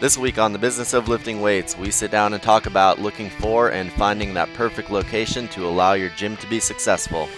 This week on the Business of Lifting Weights, we sit down and talk about looking for and finding that perfect location to allow your gym to be successful.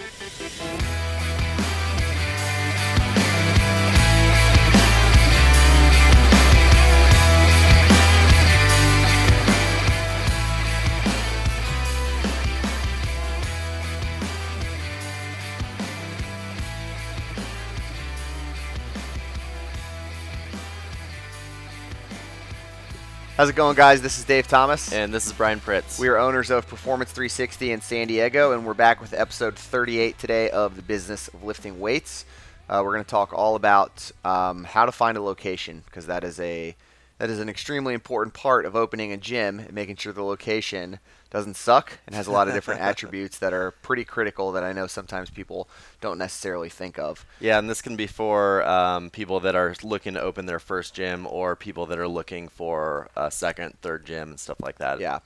How's it going, guys? This is Dave Thomas. And this is Brian Pritz. We are owners of Performance 360 in San Diego, and we're back with episode 38 today of the business of lifting weights. Uh, we're going to talk all about um, how to find a location because that is a that is an extremely important part of opening a gym and making sure the location doesn't suck and has a lot of different attributes that are pretty critical that I know sometimes people don't necessarily think of. Yeah, and this can be for um, people that are looking to open their first gym or people that are looking for a second, third gym and stuff like that. Yeah.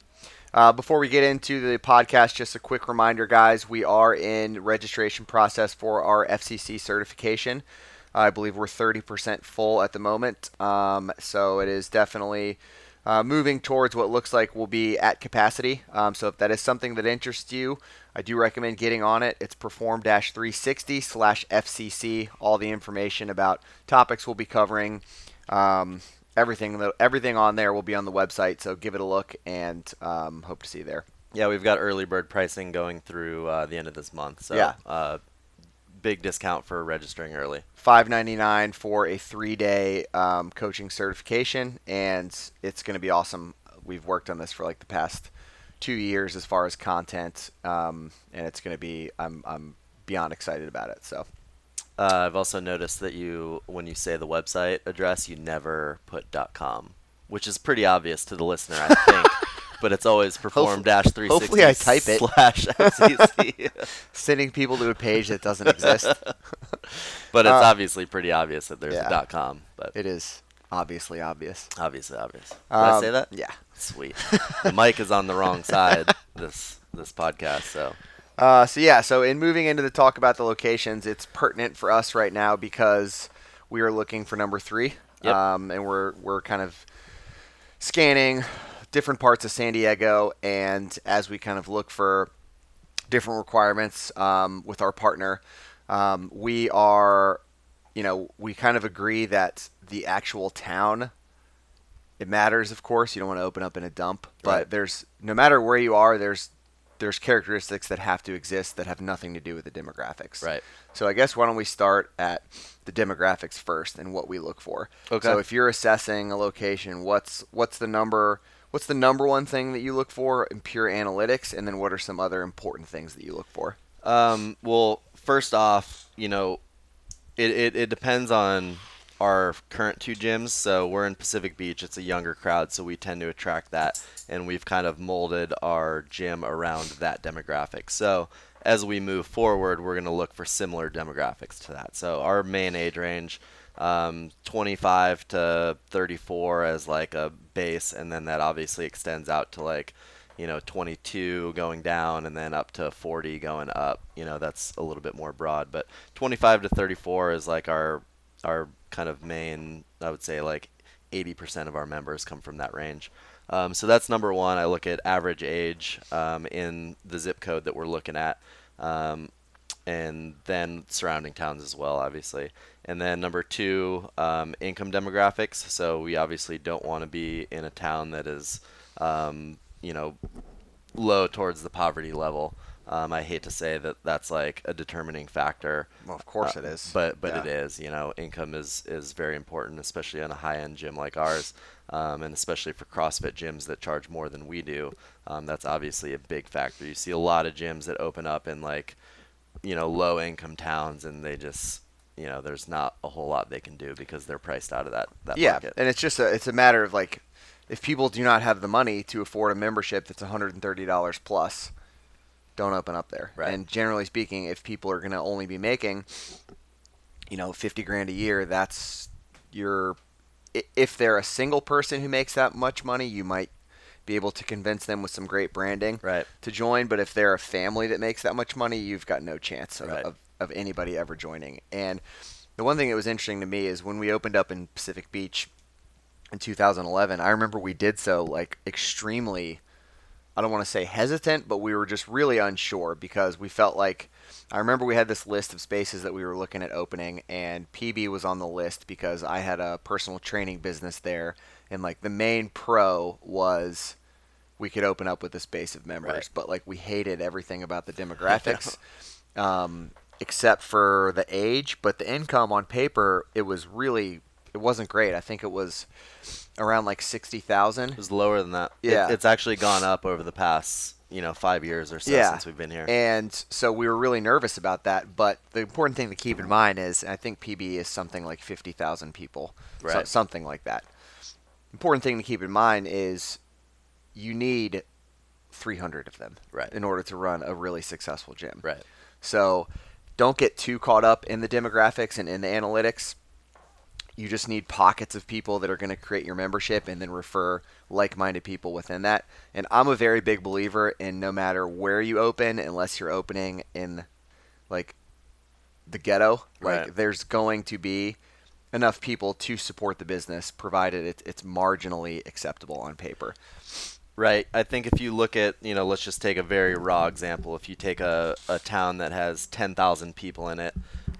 Uh, before we get into the podcast, just a quick reminder, guys. We are in registration process for our FCC certification. I believe we're 30% full at the moment. Um, so it is definitely uh, moving towards what looks like will be at capacity. Um, so if that is something that interests you, I do recommend getting on it. It's perform-360 slash FCC. All the information about topics we'll be covering, Um, everything everything on there will be on the website. So give it a look and um, hope to see you there. Yeah, we've got early bird pricing going through uh, the end of this month. So yeah. Uh, big discount for registering early. Five ninety nine for a three day um, coaching certification, and it's going to be awesome. We've worked on this for like the past two years as far as content, um, and it's going to be. I'm I'm beyond excited about it. So. Uh, I've also noticed that you, when you say the website address, you never put .com, which is pretty obvious to the listener, I think. but it's always perform dash 360 hopefully I type it. slash FCC. Sending people to a page that doesn't exist. but it's Uh, obviously pretty obvious that there's yeah. a dot .com. But it is obviously obvious. obviously obvious. Did I Um, say that? Yeah. Sweet. the mic is on the wrong side this this podcast, so Uh, so yeah, so in moving into the talk about the locations, it's pertinent for us right now because we are looking for number three, Yep. um, and we're we're kind of scanning different parts of San Diego, and as we kind of look for different requirements um, with our partner, um, we are, you know, we kind of agree that the actual town. It matters, of course. You don't want to open up in a dump, but Right. there's no matter where you are, there's there's characteristics that have to exist that have nothing to do with the demographics. Right. So I guess why don't we start at the demographics first and what we look for. Okay. So if you're assessing a location, what's what's the number what's the number one thing that you look for in pure analytics and then what are some other important things that you look for? Um, well, first off, you know, it, it, it depends on our current two gyms. So we're in Pacific Beach. It's a younger crowd, so we tend to attract that. And we've kind of molded our gym around that demographic. So as we move forward, we're going to look for similar demographics to that. So our main age range, um, 25 to 34 as like a base, and then that obviously extends out to like you know 22 going down and then up to 40 going up. You know that's a little bit more broad but 25 to 34 is like our our kind of main i would say like 80% of our members come from that range. Um, so that's number one. I look at average age um, in the zip code that we're looking at um, and then surrounding towns as well, obviously. And then number two, um, income demographics. So we obviously don't want to be in a town that is, um, you know, low towards the poverty level. Um, I hate to say that that's like a determining factor. Well, of course Uh, it is. But but it Yeah. is. You know, income is is very important, especially on a high end gym like ours, um, and especially for CrossFit gyms that charge more than we do. Um, that's obviously a big factor. You see a lot of gyms that open up in like, you know, low income towns, and they just you know, there's not a whole lot they can do because they're priced out of that that yeah, market. and it's just a it's a matter of like if people do not have the money to afford a membership that's $130 plus, don't open up there. Right. And generally speaking, if people are going to only be making, you know, 50 grand a year, that's your. If they're a single person who makes that much money, you might be able to convince them with some great branding Right. to join. But if they're a family that makes that much money, you've got no chance of, Right. of, of anybody ever joining. And the one thing that was interesting to me is when we opened up in Pacific Beach, in 2011. I remember we did so like extremely. I don't want to say hesitant, but we were just really unsure because we felt like I remember we had this list of spaces that we were looking at opening, and PB was on the list because I had a personal training business there, and like the main pro was we could open up with a space of members, Right. but like we hated everything about the demographics, um, except for the age. But the income on paper, it was really it wasn't great. I think it was around like sixty thousand. It was lower than that. It- Yeah. it's actually gone up over the past you know five years or so Yeah. since we've been here. And so we were really nervous about that. But the important thing to keep in mind is, I think PB is something like 50,000 people, so- Right. something like that. Important thing to keep in mind is you need 300 of them Right. in order to run a really successful gym. right. So don't get too caught up in the demographics and in the analytics. You just need pockets of people that are going to create your membership and then refer like minded people within that. And I'm a very big believer in no matter where you open, unless you're opening in like the ghetto, like Right. there's going to be enough people to support the business provided it, it's marginally acceptable on paper. Right. I think if you look at, you know, let's just take a very raw example. If you take a, a town that has 10,000 people in it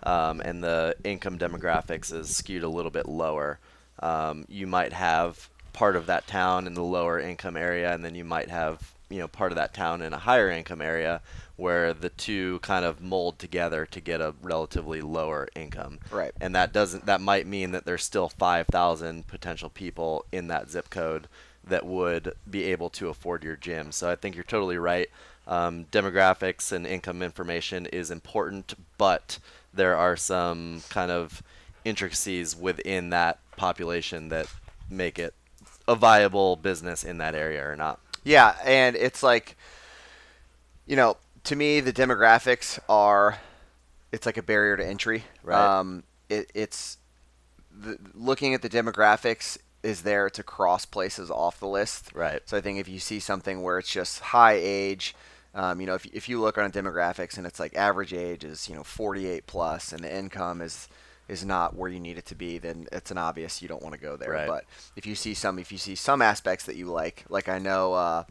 um, and the income demographics is skewed a little bit lower, um, you might have part of that town in the lower income area, and then you might have, you know, part of that town in a higher income area where the two kind of mold together to get a relatively lower income. Right. And that doesn't that might mean that there's still 5,000 potential people in that zip code that would be able to afford your gym. So I think you're totally right. Um, demographics and income information is important, but there are some kind of intricacies within that population that make it a viable business in that area or not. Yeah, and it's like, you know, to me, the demographics are, it's like a barrier to entry. Right. Um, it, it's the, looking at the demographics is there to cross places off the list. Right. So I think if you see something where it's just high age, um, you know, if, if you look on demographics and it's like average age is you know 48 plus and the income is is not where you need it to be, then it's an obvious you don't want to go there. Right. But if you see some, if you see some aspects that you like, like I know, uh,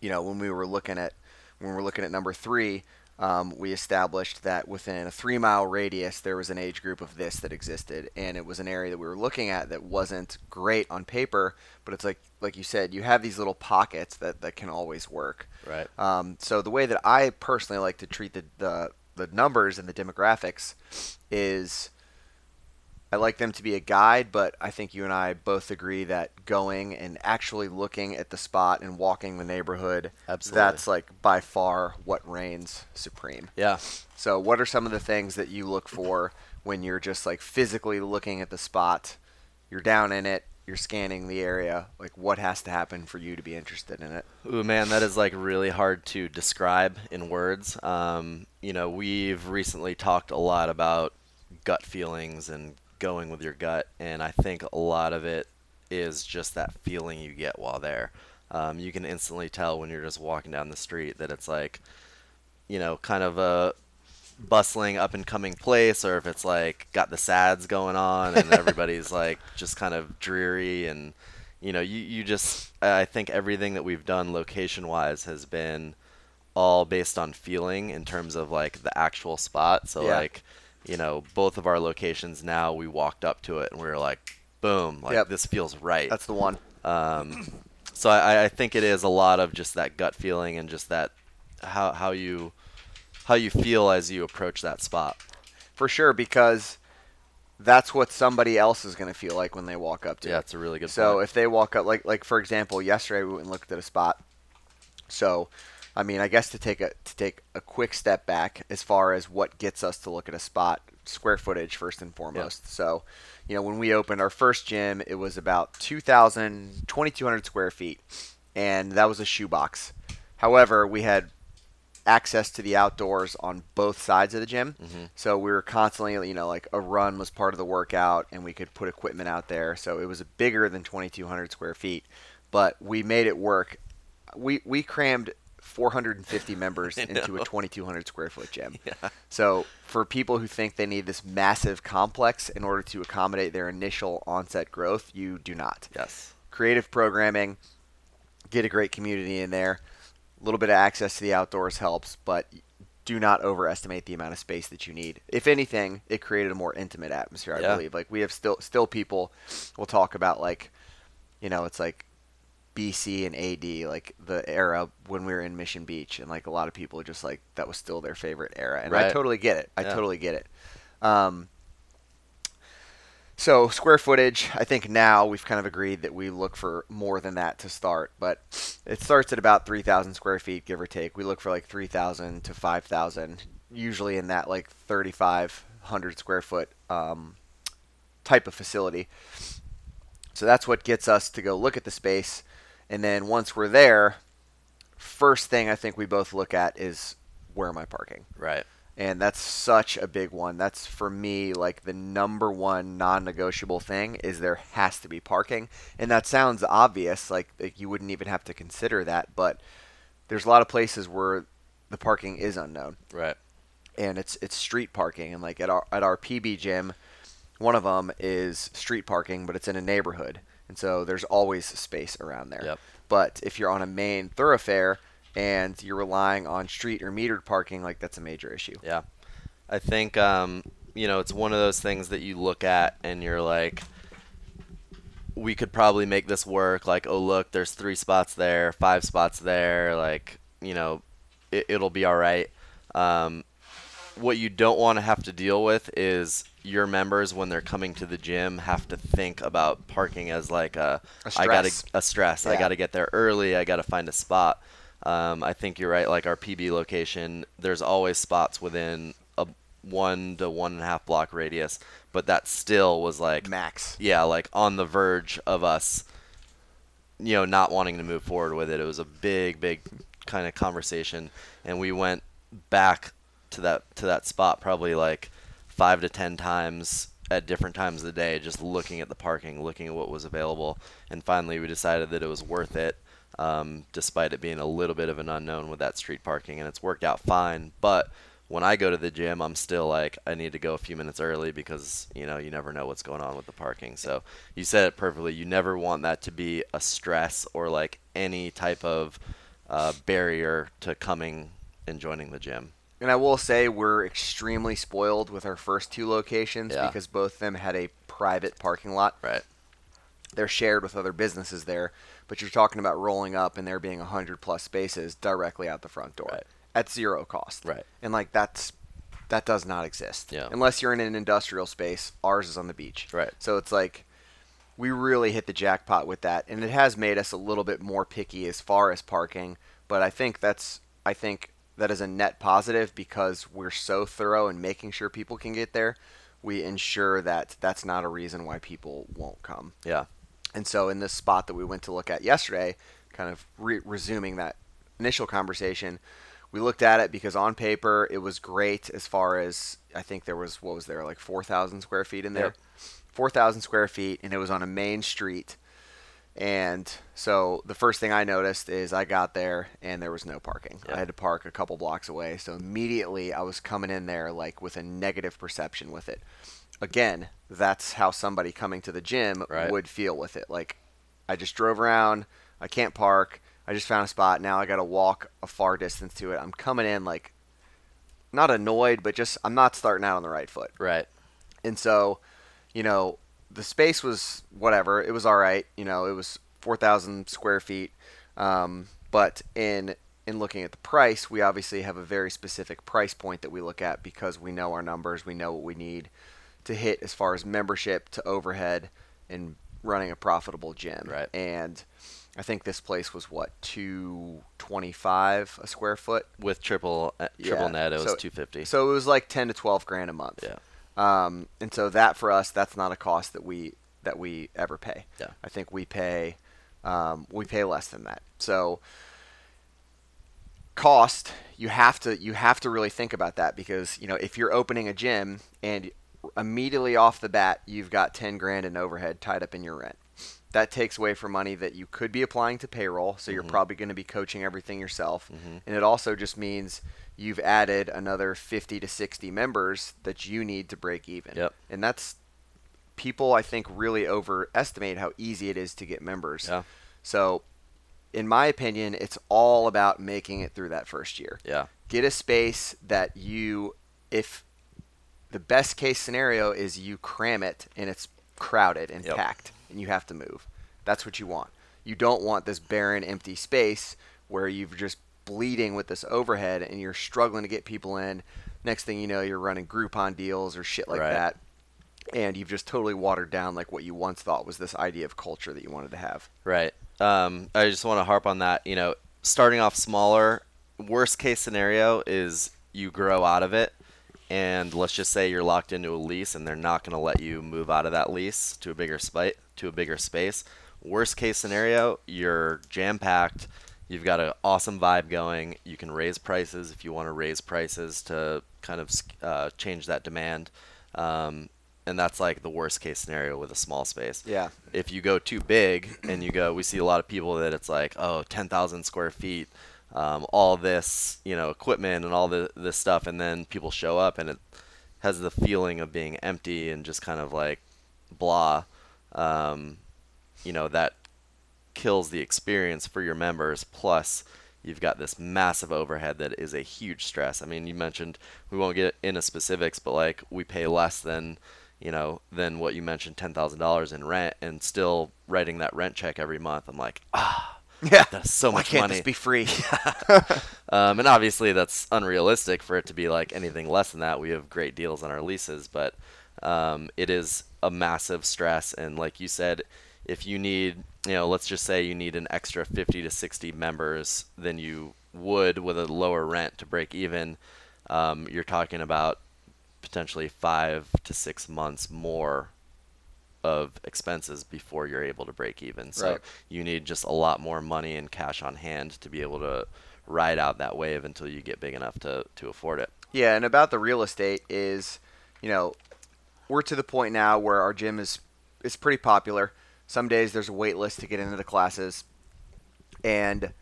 you know, when we were looking at when we were looking at number three, um, we established that within a three mile radius there was an age group of this that existed, and it was an area that we were looking at that wasn't great on paper, but it's like like you said, you have these little pockets that that can always work. Right. Um, so the way that I personally like to treat the, the the numbers and the demographics is I like them to be a guide, but I think you and I both agree that going and actually looking at the spot and walking the neighborhood, Absolutely. that's like by far what reigns supreme. Yeah. So, what are some of the things that you look for when you're just like physically looking at the spot? You're down in it, you're scanning the area. Like, what has to happen for you to be interested in it? Ooh, man, that is like really hard to describe in words. Um, you know, we've recently talked a lot about gut feelings and going with your gut, and I think a lot of it is just that feeling you get while there. Um, you can instantly tell when you're just walking down the street that it's like, you know, kind of a bustling up and coming place or if it's like got the sads going on and everybody's like just kind of dreary and you know you, you just i think everything that we've done location wise has been all based on feeling in terms of like the actual spot so Yeah. like you know both of our locations now we walked up to it and we were like boom like Yep. this feels right That's the one. um, so I, I think it is a lot of just that gut feeling and just that how how you how you feel as you approach that spot. For sure, because that's what somebody else is going to feel like when they walk up to Yeah, it. it's a really good. So point. if they walk up, like like for example, yesterday we went and looked at a spot. So, I mean, I guess to take a to take a quick step back as far as what gets us to look at a spot, square footage first and foremost. So, you know, when we opened our first gym, it was about 2,000, 2,200 square feet, and that was a shoebox. However, we had access to the outdoors on both sides of the gym. Mhm. So we were constantly, you know, like a run was part of the workout, and we could put equipment out there. So it was bigger than 2,200 square feet, but we made it work. We we crammed 450 members into a 2,200 square foot gym. Yeah. So for people who think they need this massive complex in order to accommodate their initial onset growth, you do not. Yes. Creative programming, get a great community in there. A little bit of access to the outdoors helps, but do not overestimate the amount of space that you need. If anything, it created a more intimate atmosphere, I Yeah. believe. Like we have still still people will talk about like you know, it's like BC and AD, like the era when we were in Mission Beach, and like a lot of people just like that was still their favorite era, and I totally get it. I Yeah. totally get it. Um, so square footage, I think now we've kind of agreed that we look for more than that to start, but it starts at about 3,000 square feet, give or take. We look for like 3,000 to 5,000, usually in that like 3,500 square foot um, type of facility. So that's what gets us to go look at the space, and then once we're there, first thing I think we both look at is where am I parking? Right. and that's such a big one. That's for me like the number one non-negotiable thing is there has to be parking, and that sounds obvious, like, like you wouldn't even have to consider that, but there's a lot of places where the parking is unknown, Right. and it's it's street parking, and like at our at our PB gym, one of them is street parking, but it's in a neighborhood, and so there's always space around there. Yep. But if you're on a main thoroughfare and you're relying on street or metered parking, like that's a major issue. Yeah. I think um, you know, it's one of those things that you look at and you're like we could probably make this work like oh look there's three spots there five spots there like you know it, it'll be all right um, what you don't want to have to deal with is your members when they're coming to the gym have to think about parking as like a, A I gotta stress. a stress. I gotta get there early. I gotta find a spot. Um, I think you're right. Like our PB location, there's always spots within a one to one and a half block radius, but that still was like Max. yeah, like on the verge of us, you know, not wanting to move forward with it. It was a big, big kind of conversation, and we went back to that to that spot probably like five to ten times at different times of the day, just looking at the parking, looking at what was available, and finally we decided that it was worth it. Um, despite it being a little bit of an unknown with that street parking, and it's worked out fine. But when I go to the gym, I'm still like, I need to go a few minutes early because, you know, you never know what's going on with the parking. So you said it perfectly. You never want that to be a stress or like any type of uh, barrier to coming and joining the gym. And I will say we're extremely spoiled with our first two locations Yeah. because both of them had a private parking lot. Right. They're shared with other businesses there, but you're talking about rolling up and there being 100 plus spaces directly out the front door Right. at zero cost. Right. And like that's that does not exist. Yeah. Unless you're in an industrial space, ours is on the beach. Right. So it's like we really hit the jackpot with that and it has made us a little bit more picky as far as parking, but I think that's I think that is a net positive because we're so thorough in making sure people can get there. We ensure that that's not a reason why people won't come. Yeah. And so, in this spot that we went to look at yesterday, kind of re- resuming that initial conversation, we looked at it because on paper it was great as far as I think there was, what was there, like 4,000 square feet in there? Yep. 4,000 square feet, and it was on a main street. And so, the first thing I noticed is I got there and there was no parking. Yeah. I had to park a couple blocks away. So, immediately I was coming in there like with a negative perception with it. Again, that's how somebody coming to the gym Right. would feel with it. Like, I just drove around. I can't park. I just found a spot. Now I got to walk a far distance to it. I'm coming in like not annoyed, but just I'm not starting out on the right foot. Right. And so, you know, the space was whatever. It was all right. You know, it was 4,000 square feet. Um, but in in looking at the price, we obviously have a very specific price point that we look at because we know our numbers. We know what we need to hit as far as membership to overhead and running a profitable gym. Right. And I think this place was what 225 a square foot. With triple uh, triple Yeah. net, it was So- 250. So it was like 10 to 12 grand a month. Yeah. Um, and so that for us, that's not a cost that we that we ever pay. Yeah. I think we pay um, we pay less than that. So cost you have to you have to really think about that because you know if you're opening a gym and immediately off the bat you've got 10 grand in overhead tied up in your rent that takes away from money that you could be applying to payroll. So you're Mhm. probably going to be coaching everything yourself. Mhm. And it also just means you've added another 50 to 60 members that you need to break even. Yep. And that's people I think really overestimate how easy it is to get members. Yeah. So in my opinion, it's all about making it through that first year. Yeah. Get a space that you if the best case scenario is you cram it and it's crowded and Yep. packed and you have to move. That's what you want. You don't want this barren empty space where you've just bleeding with this overhead and you're struggling to get people in. Next thing you know, you're running Groupon deals or shit like Right. that. And you've just totally watered down like what you once thought was this idea of culture that you wanted to have. Right. Um, I just want to harp on that. You know, starting off smaller, worst case scenario is you grow out of it, and let's just say you're locked into a lease, and they're not going to let you move out of that lease to a bigger space. To a bigger space. Worst case scenario, you're jam packed. You've got an awesome vibe going. You can raise prices if you want to raise prices to kind of uh, change that demand. Um, and that's like the worst case scenario with a small space Yeah. if you go too big and you go, we see a lot of people that it's like, oh, 10,000 square feet, um, all this, you know, equipment and all the, this stuff, and then people show up and it has the feeling of being empty and just kind of like blah. Um, you know, that kills the experience for your members. Plus, you've got this massive overhead that is a huge stress. I mean, you mentioned we won't get into specifics, but like we pay less than you know than what you mentioned, ten thousand dollars in rent, and still writing that rent check every month. I'm like, ah, Yeah. that's so Why much can't money. this be free? Um, and obviously, that's unrealistic for it to be like anything less than that. We have great deals on our leases, but um, it is a massive stress. And like you said, if you need, you know, let's just say you need an extra 50 to 60 members than you would with a lower rent to break even, um, you're talking about potentially five to six months more of expenses before you're able to break even. So Right. you need just a lot more money and cash on hand to be able to ride out that wave until you get big enough to, to afford it. Yeah, and about the real estate is, you know, we're to the point now where our gym is is pretty popular. Some days there's a wait list to get into the classes. And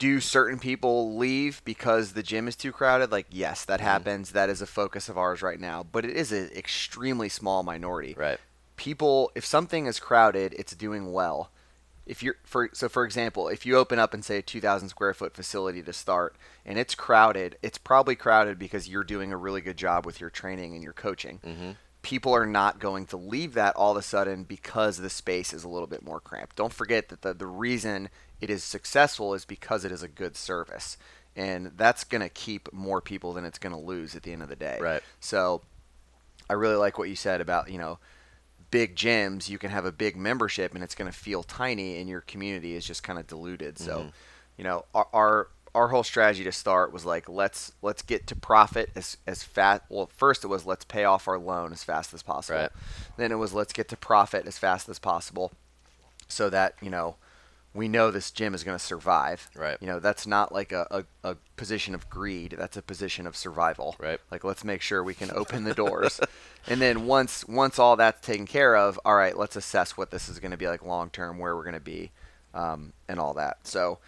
do certain people leave because the gym is too crowded? Like, yes, that happens. That is a focus of ours right now, but it is an extremely small minority. Right. People, if something is crowded, it's doing well. If you're for so for example, if you open up and say a 2,000 square foot facility to start, and it's crowded, it's probably crowded because you're doing a really good job with your training and your coaching. Mhm. People are not going to leave that all of a sudden because the space is a little bit more cramped. Don't forget that the, the reason it is successful is because it is a good service. And that's going to keep more people than it's going to lose at the end of the day. Right. So I really like what you said about, you know, big gyms, you can have a big membership and it's going to feel tiny and your community is just kind of diluted. So, Mhm. you know, our, our our whole strategy to start was like let's let's get to profit as as fast. Well, first it was let's pay off our loan as fast as possible. Right. Then it was let's get to profit as fast as possible, so that you know we know this gym is going to survive. Right. You know that's not like a, a, a position of greed. That's a position of survival. Right. Like let's make sure we can open the doors, and then once once all that's taken care of, all right, let's assess what this is going to be like long term, where we're going to be, um, and all that. So,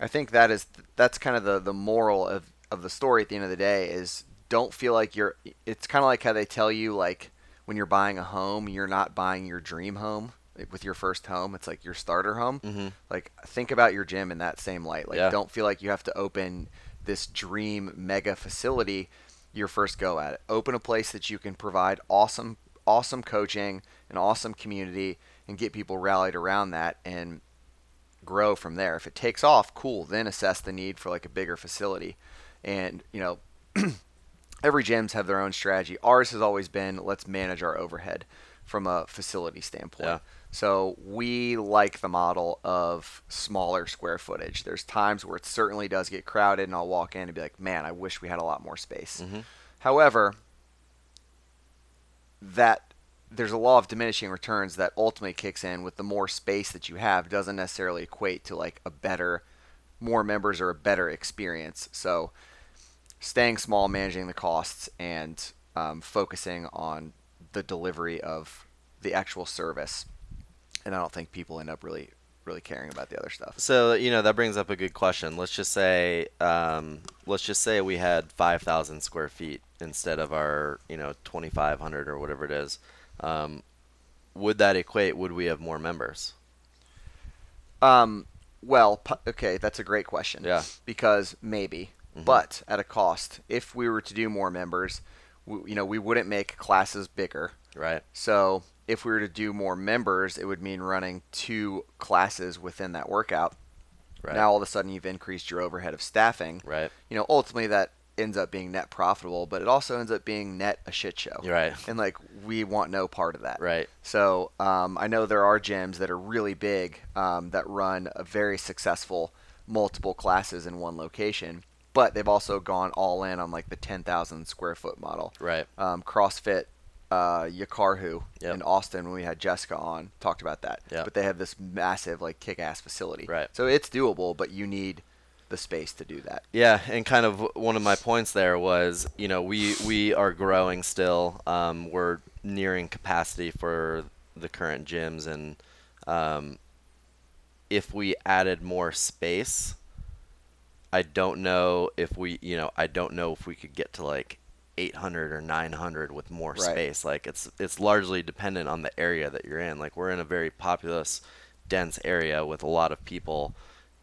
I think that is that's kind of the the moral of of the story at the end of the day is don't feel like you're. It's kind of like how they tell you like when you're buying a home, you're not buying your dream home with your first home. It's like your starter home. Mhm. Like think about your gym in that same light. Like Yeah. don't feel like you have to open this dream mega facility your first go at it. Open a place that you can provide awesome awesome coaching, an awesome community and get people rallied around that and grow from there. If it takes off, cool, then assess the need for like a bigger facility. And, you know, every gyms have their own strategy. Ours has always been let's manage our overhead from a facility standpoint. Yeah. So we like the model of smaller square footage. There's times where it certainly does get crowded, and I'll walk in and be like, "Man, I wish we had a lot more space." Mhm. However, that there's a law of diminishing returns that ultimately kicks in with the more space that you have doesn't necessarily equate to like a better, more members or a better experience. So, staying small, managing the costs, and um, focusing on the delivery of the actual service and I don't think people end up really really caring about the other stuff. So you know that brings up a good question. Let's just say, um, let's just say we had five thousand square feet instead of our you know twenty five hundred or whatever it is. Um, would that equate? Would we have more members? Um, well, okay, that's a great question. Yeah. Because maybe, Mhm. but at a cost. If we were to do more members, we, you know, we wouldn't make classes bigger. Right. So if we were to do more members, it would mean running two classes within that workout. Right. Now all of a sudden you've increased your overhead of staffing. Right. You know, ultimately that ends up being net profitable, but it also ends up being net a shit show. Right. And like we want no part of that. Right. So um, I know there are gyms that are really big um, that run a very successful multiple classes in one location, but they've also gone all in on like the 10,000 square foot model. Right. Um, CrossFit, uh, Yakarhu Yep. in Austin when we had Jessica on talked about that. Yep. But they have this massive like kick-ass facility. Right. So it's doable, but you need the space to do that. Yeah, and kind of one of my points there was, you know, we we are growing still. Um, we're nearing capacity for the current gyms, and um, if we added more space, I don't know if we, you know, I don't know if we could get to like 800 or 900 with more Right. space. Like it's it's largely dependent on the area that you're in. Like we're in a very populous, dense area with a lot of people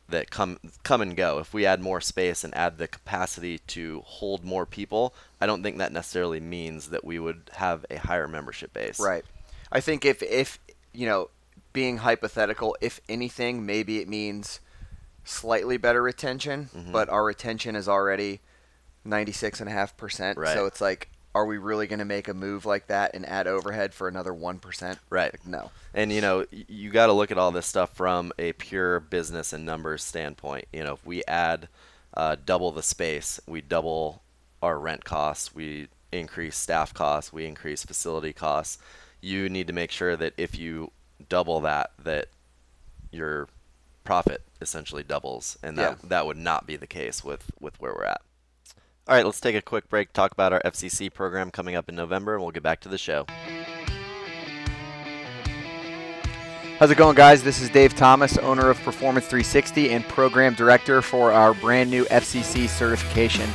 that come come and go. If we add more space and add the capacity to hold more people, I don't think that necessarily means that we would have a higher membership base. Right. I think if if you know, being hypothetical, if anything, maybe it means slightly better retention, Mhm. but our retention is already ninety six and a half percent. Right. So it's like, are we really going to make a move like that and add overhead for another one percent? Right. Like, no. And you know, you got to look at all this stuff from a pure business and numbers standpoint. You know, if we add uh, double the space, we double our rent costs, we increase staff costs, we increase facility costs. You need to make sure that if you double that, that your profit essentially doubles, and that Yeah. that would not be the case with with where we're at. All right, let's take a quick break, talk about our FCC program coming up in November, and we'll get back to the show. How's it going, guys? This is Dave Thomas, owner of Performance 360 and program director for our brand new FCC certification.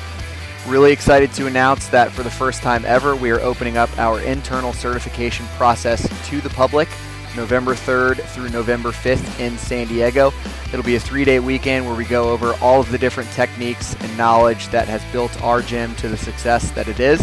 Really excited to announce that for the first time ever, we are opening up our internal certification process to the public November 3rd through November 5th in San Diego. It'll be a three day weekend where we go over all of the different techniques and knowledge that has built our gym to the success that it is.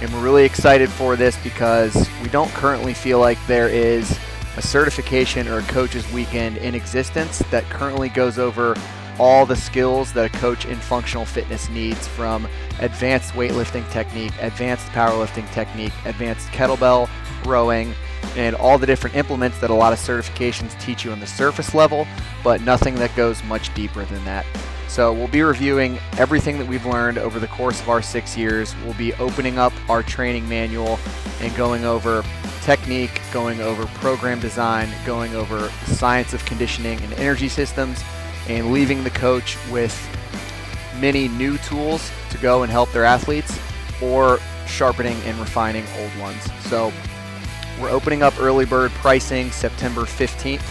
And we're really excited for this because we don't currently feel like there is a certification or a coach's weekend in existence that currently goes over all the skills that a coach in functional fitness needs from advanced weightlifting technique, advanced powerlifting technique, advanced kettlebell rowing, and all the different implements that a lot of certifications teach you on the surface level, but nothing that goes much deeper than that. So we'll be reviewing everything that we've learned over the course of our six years. We'll be opening up our training manual and going over technique, going over program design, going over science of conditioning and energy systems, and leaving the coach with many new tools to go and help their athletes or sharpening and refining old ones. So we're opening up early bird pricing September 15th.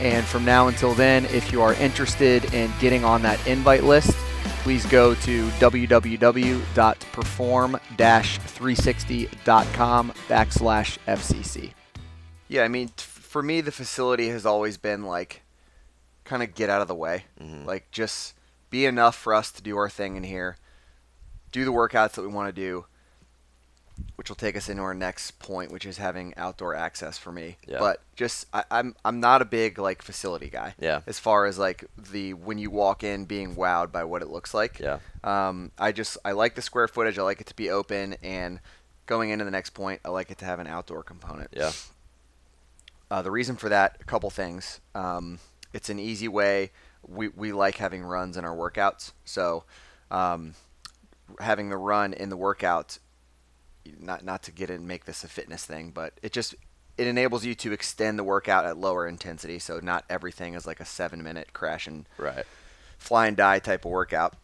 And from now until then, if you are interested in getting on that invite list, please go to www.perform-360.com backslash FCC. Yeah, I mean, t- for me, the facility has always been like, kind of get out of the way. Mhm. Like, just be enough for us to do our thing in here, do the workouts that we want to do, which will take us into our next point, which is having outdoor access for me. Yeah. But just, I, I'm, I'm not a big like facility guy. Yeah. As far as like the when you walk in, being wowed by what it looks like. Yeah. Um, I just I like the square footage. I like it to be open, and going into the next point, I like it to have an outdoor component. Yeah. Uh, the reason for that, a couple things. Um, it's an easy way. We, we like having runs in our workouts. So um, having the run in the workout, not not to get in and make this a fitness thing, but it just it enables you to extend the workout at lower intensity. So not everything is like a seven minute crash and Right. fly and die type of workout.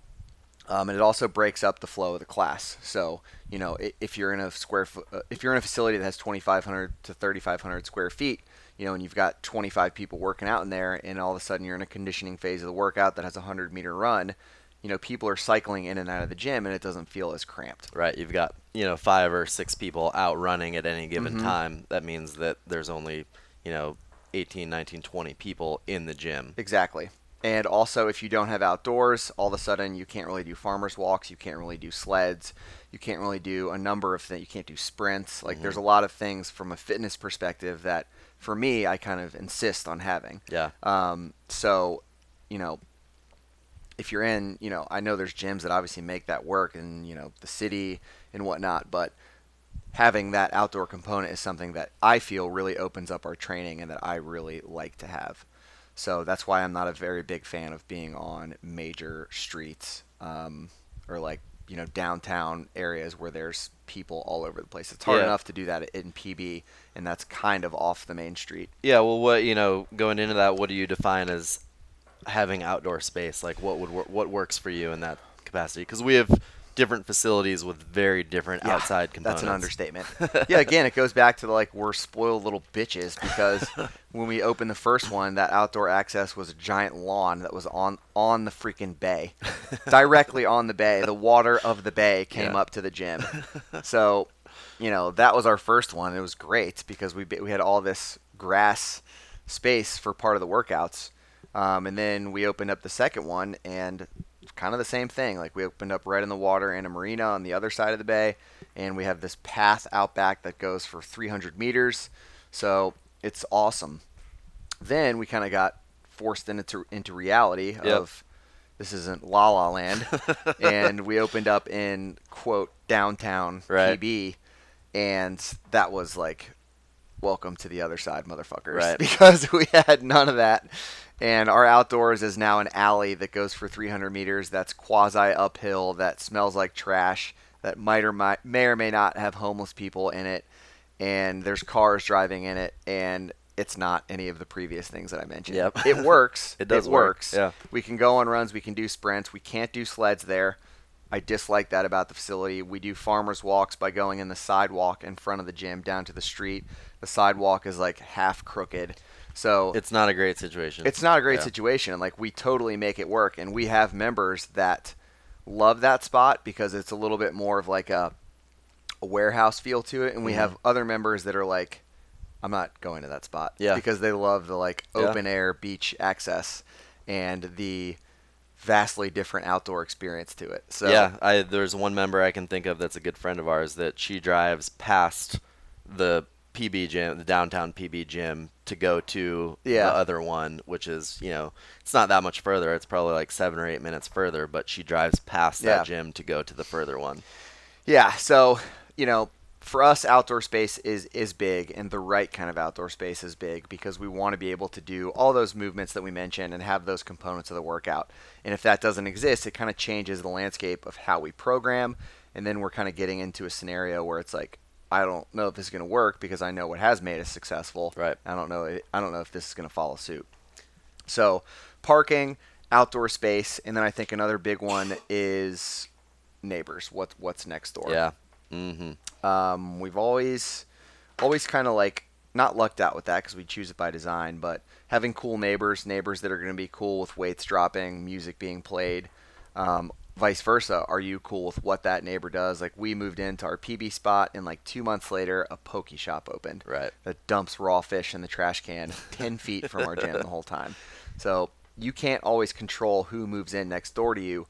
Um, and it also breaks up the flow of the class. So you know, if you're in a square, uh, if you're in a facility that has 2,500 to 3,500 square feet, you know, and you've got 25 people working out in there, and all of a sudden you're in a conditioning phase of the workout that has a 100 meter run, you know, people are cycling in and out of the gym, and it doesn't feel as cramped. Right. You've got you know five or six people out running at any given Mhm. time. That means that there's only you know 18, 19, 20 people in the gym. Exactly. And also, if you don't have outdoors, all of a sudden you can't really do farmers walks. You can't really do sleds. You can't really do a number of things. You can't do sprints. Like, there's a lot of things from a fitness perspective that, for me, I kind of insist on having. Yeah. Um, so, you know, if you're in, you know, I know there's gyms that obviously make that work in, you know, the city and whatnot, but having that outdoor component is something that I feel really opens up our training and that I really like to have. So that's why I'm not a very big fan of being on major streets um, or like, you know, downtown areas where there's people all over the place. It's hard Yeah. enough to do that in PB, and that's kind of off the main street. Yeah. Well, what you know, going into that, what do you define as having outdoor space? Like, what would what works for you in that capacity? Because we have different facilities with very different Yeah, outside components. That's an understatement. yeah, again, it goes back to the, like we're spoiled little bitches because when we opened the first one, that outdoor access was a giant lawn that was on on the freaking bay, directly on the bay. The water of the bay came Yeah. up to the gym. So, you know, that was our first one. It was great because we we had all this grass space for part of the workouts. Um, and then we opened up the second one and kind of the same thing. Like we opened up right in the water in a marina on the other side of the bay, and we have this path out back that goes for 300 meters. So it's awesome. Then we kind of got forced into into reality Yep. of this isn't La La Land, and we opened up in quote downtown Right. PB, and that was like welcome to the other side, motherfuckers. Right. Because we had none of that. And our outdoors is now an alley that goes for 300 meters. That's quasi uphill. That smells like trash. That might or might, may or may not have homeless people in it. And there's cars driving in it. And it's not any of the previous things that I mentioned. Yep. It works. It does work, works. yeah. We can go on runs. We can do sprints. We can't do sleds there. I dislike that about the facility. We do farmers walks by going in the sidewalk in front of the gym down to the street. The sidewalk is like half crooked. So It's not a great situation. it's not a great Yeah. situation. Like we totally make it work, and we have members that love that spot because it's a little bit more of like a, a warehouse feel to it, and we Mhm. have other members that are like, I'm not going to that spot, Yeah. because they love the like Yeah. open air beach access and the vastly different outdoor experience to it. So yeah, I there's one member I can think of that's a good friend of ours that she drives past the PB gym, the downtown PB gym, to go to Yeah. the other one, which is you know it's not that much further. It's probably like seven or eight minutes further, but she drives past Yeah. that gym to go to the further one. Yeah, so you know, for us, outdoor space is is big, and the right kind of outdoor space is big because we want to be able to do all those movements that we mentioned and have those components of the workout. And if that doesn't exist, it kind of changes the landscape of how we program, and then we're kind of getting into a scenario where it's like, I don't know if this is going to work because I know what has made us successful. Right. I don't know. I don't know if this is going to follow suit. So, parking, outdoor space, and then I think another big one is neighbors. What what's next door? Yeah. Mm-hmm. Um, we've always, always kind of like not lucked out with that because we choose it by design, but having cool neighbors, neighbors that are going to be cool with weights dropping, music being played, um, vice versa. Are you cool with what that neighbor does? Like we moved into our PB spot, and like two months later, a poke shop opened Right. that dumps raw fish in the trash can 10 feet from our gym the whole time. So you can't always control who moves in next door to you,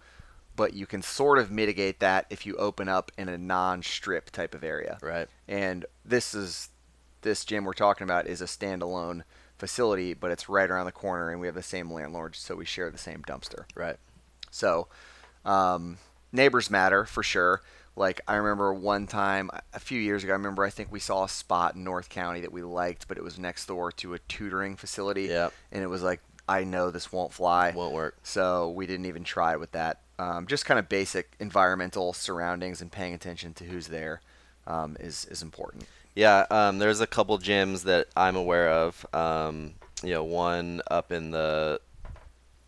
but you can sort of mitigate that if you open up in a non-strip type of area. Right. And this is this gym we're talking about is a standalone facility, but it's right around the corner, and we have the same landlord, so we share the same dumpster. Right. So, um, neighbors matter for sure. Like I remember one time a few years ago, I remember I think we saw a spot in North County that we liked, but it was next door to a tutoring facility, Yep. and it was like I know this won't fly, Won't work. so we didn't even try with that. Um, just kind of basic environmental surroundings and paying attention to who's there um, is is important. Yeah, um, there's a couple gyms that I'm aware of. Um, you know, one up in the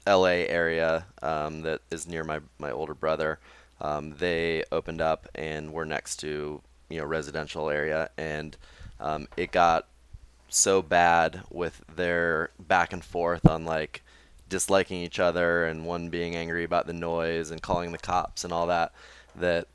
L.A. area um, that is near my my older brother. Um, they opened up and were next to you know residential area, and um, it got so bad with their back and forth on like disliking each other and one being angry about the noise and calling the cops and all that that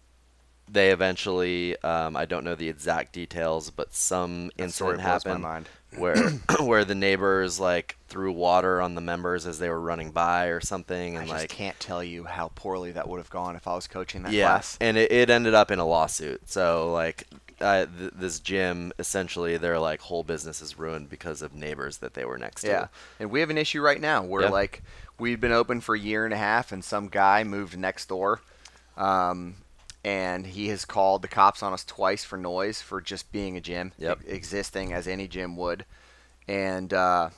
they eventually um, I don't know the exact details, but some That incident happened mind. Where where the neighbors like threw water on the members as they were running by or something I and just like can't tell you how poorly that would have gone if I was coaching that yeah class. and it, it ended up in a lawsuit so like uh, th- this gym essentially their like whole business is ruined because of neighbors that they were next to Yeah, and we have an issue right now where Yeah. like we've been open for a year and a half, and some guy moved next door, um, and he has called the cops on us twice for noise for just being a gym, Yep. e- existing as any gym would, and uh,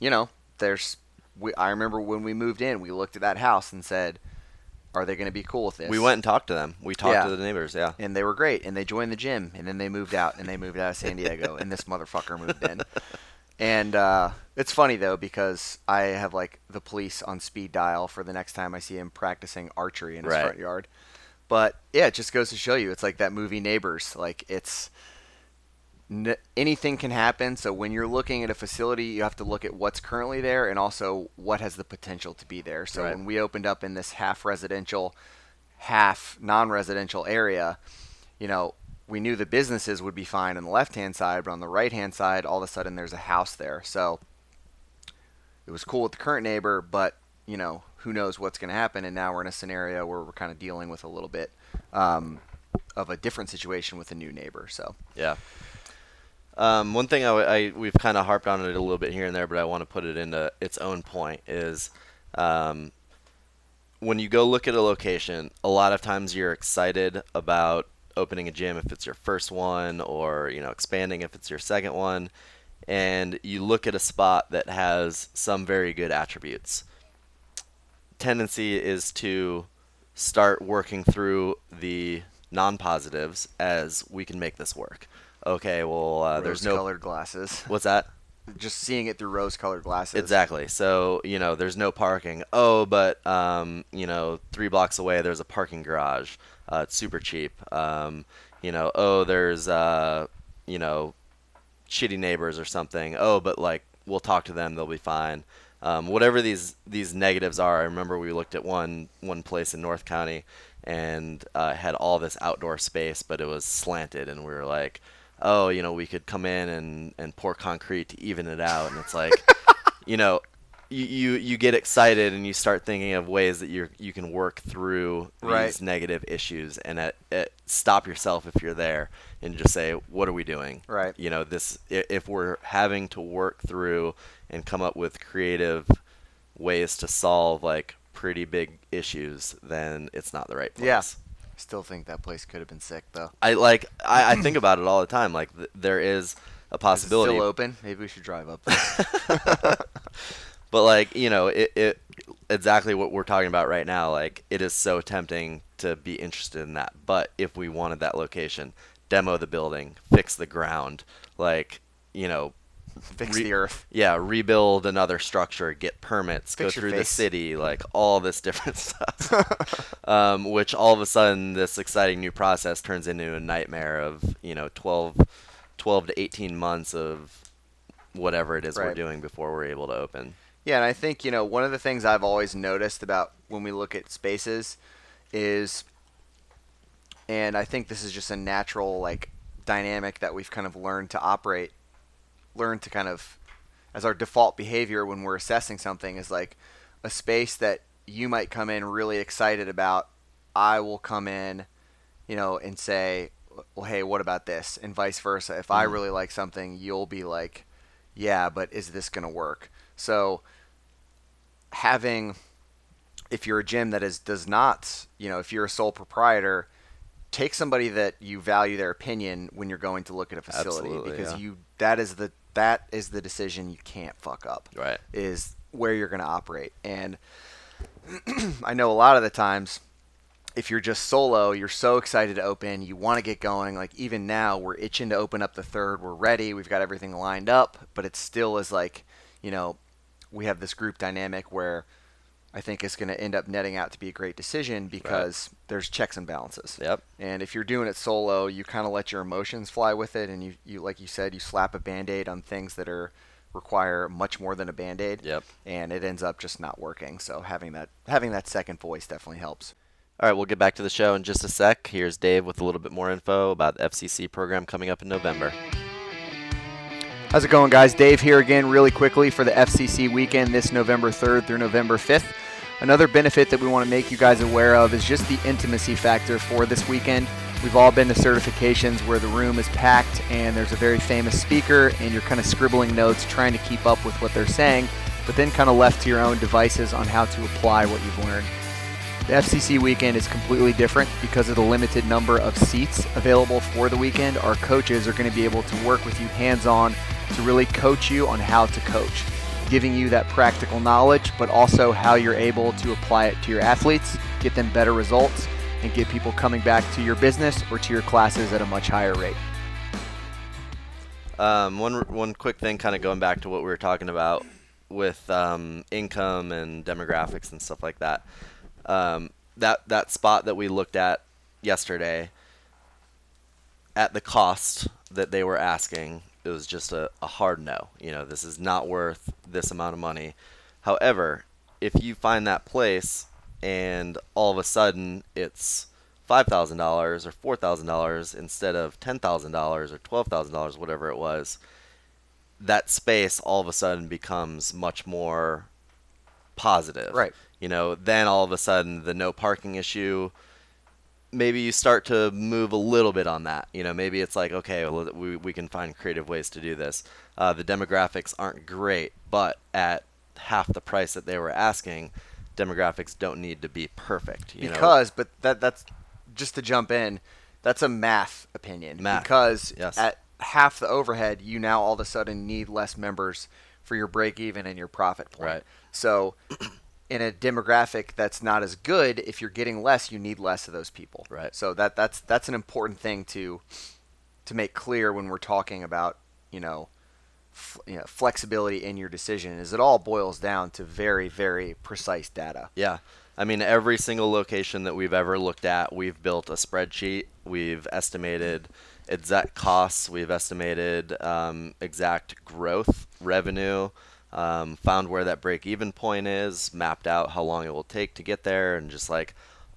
you know, there's. We, I remember when we moved in, we looked at that house and said, "Are they going to be cool with this?" we went and talked to them we talked Yeah. to the neighbors yeah and they were great and they joined the gym and then they moved out and they moved out of san diego and this motherfucker moved in and uh, it's funny though because i have like the police on speed dial for the next time i see him practicing archery in his Right. front yard but yeah it just goes to show you it's like that movie neighbors like it's n- anything can happen so when you're looking at a facility you have to look at what's currently there and also what has the potential to be there so Right. when we opened up in this half residential half non-residential area you know we knew the businesses would be fine on the left hand side but on the right hand side all of a sudden there's a house there so it was cool with the current neighbor but you know who knows what's going to happen and now we're in a scenario where we're kind of dealing with a little bit um, of a different situation with a new neighbor so Yeah. Um, one thing I, I- we've kind of harped on it a little bit here and there, but I want to put it into its own point is um, when you go look at a location, a lot of times you're excited about opening a gym if it's your first one, or you know expanding if it's your second one, and you look at a spot that has some very good attributes. Tendency is to start working through the non-positives as we can make this work. Okay, well, uh, there's no rose-colored glasses what's that? just seeing it through rose-colored glasses Exactly. So you know, there's no parking. Oh, but um, you know, three blocks away there's a parking garage. Uh, it's super cheap. Um, you know, oh, there's uh, you know, shitty neighbors or something. Oh, but like we'll talk to them; they'll be fine. Um, whatever these these negatives are. I remember we looked at one one place in North County and uh, had all this outdoor space, but it was slanted, and we were like, oh, you know, we could come in and and pour concrete to even it out, and it's like, you know. You, you, you get excited and you start thinking of ways that you you can work through these Right. negative issues and at, at, stop yourself if you're there and just say what are we doing Right. you know this if we're having to work through and come up with creative ways to solve like pretty big issues then it's not the right place Yeah. still think that place could have been sick though i like I, I think about it all the time like th- there is a Is it possibility still open maybe we should drive up there but like you know it, it exactly what we're talking about right now like it is so tempting to be interested in that. But if we wanted that location demo the building fix the ground like you know fix Re- the earth. Yeah rebuild another structure get permits Fix go through the city like all this different stuff. Um, which all of a sudden this exciting new process turns into a nightmare of you know 12 12 to 18 months of whatever it is we're doing before we're able to open Yeah, and I think, you know, one of the things I've always noticed about when we look at spaces is and I think this is just a natural like dynamic that we've kind of learned to operate learn to kind of as our default behavior when we're assessing something is like a space that you might come in really excited about I will come in you know and say well hey what about this? and vice versa. If I Mhm. really like something you'll be like yeah but is this going to work? So having if you're a gym that is does not you know if you're a sole proprietor take somebody that you value their opinion when you're going to look at a facility Absolutely, because yeah. you that is the that is the decision you can't fuck up right is where you're going to operate and i know a lot of the times if you're just solo you're so excited to open you want to get going like even now we're itching to open up the third we're ready we've got everything lined up but it still is like you know we have this group dynamic where I think is going to end up netting out to be a great decision because there's checks and balances. Yep. And if you're doing it solo, you kind of let your emotions fly with it, and you, you like you said, you slap a band-aid on things that are require much more than a band-aid. Yep. And it ends up just not working. So having that having that second voice definitely helps. All right, we'll get back to the show in just a sec. Here's Dave with a little bit more info about the FCC program coming up in November. How's it going, guys? Dave here again, really quickly for the FCC weekend this November 3rd through November 5th. Another benefit that we want to make you guys aware of is just the intimacy factor for this weekend. We've all been to certifications where the room is packed and there's a very famous speaker, and you're kind of scribbling notes trying to keep up with what they're saying, but then kind of left to your own devices on how to apply what you've learned. The FCC weekend is completely different because of the limited number of seats available for the weekend. Our coaches are going to be able to work with you hands on to really coach you on how to coach giving you that practical knowledge, but also how you're able to apply it to your athletes, get them better results, and get people coming back to your business or to your classes at a much higher rate. Um, one one quick thing, kind of going back to what we were talking about with um, income and demographics and stuff like that. Um, that that spot that we looked at yesterday, at the cost that they were asking, it was just a, a hard no. You know, this is not worth this amount of money. However, if you find that place and all of a sudden it's five thousand dollars or four thousand dollars instead of ten thousand dollars or twelve thousand dollars, whatever it was, that space all of a sudden becomes much more positive. Right. You know, then all of a sudden the no parking issue maybe you start to move a little bit on that. You know, maybe it's like, okay, well, we, we can find creative ways to do this. Uh, the demographics aren't great, but at half the price that they were asking, demographics don't need to be perfect. You because, know? but that that's just to jump in. That's a math opinion. Math. Because Yes. at half the overhead, you now all of a sudden need less members for your break even and your profit point. Right. So in a demographic that's not as good, if you're getting less, you need less of those people. Right. So that that's that's an important thing to to make clear when we're talking about you know, f- you know flexibility in your decision. Is it all boils down to very very precise data. Yeah. I mean, every single location that we've ever looked at, we've built a spreadsheet. We've estimated exact costs. We've estimated um, exact growth, revenue, um, found where that break even point is, mapped out how long it will take to get there, and just like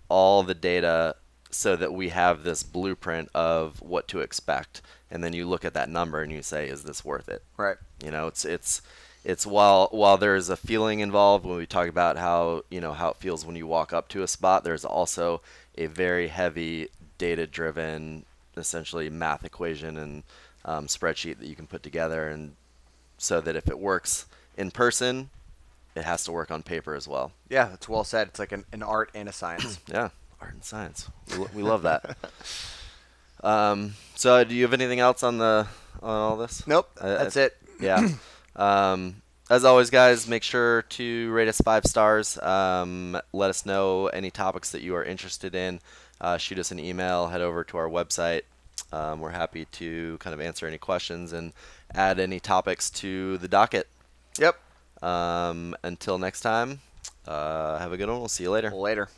all the data so that we have this blueprint of what to expect. And then you look at that number and you say, is this worth it? Right. You know, it's it's it's while while there's a feeling involved when we talk about how you know how it feels when you walk up to a spot, there's also a very heavy data driven, essentially math equation and um, spreadsheet that you can put together, and so that if it works in person, it has to work on paper as well. Yeah, that's well said. It's like an, an art and a science. Yeah, art and science. We, we love that. Um, so, do you have anything else on the on all this? nope, I- I- that's it. yeah. Um, as always, guys, make sure to rate us five stars. Um, let us know any topics that you are interested in. Uh, shoot us an email. Head over to our website. Um, we're happy to kind of answer any questions and add any topics to the docket. Yep. Um, until next time, uh, have a good one. We'll see you later. Later.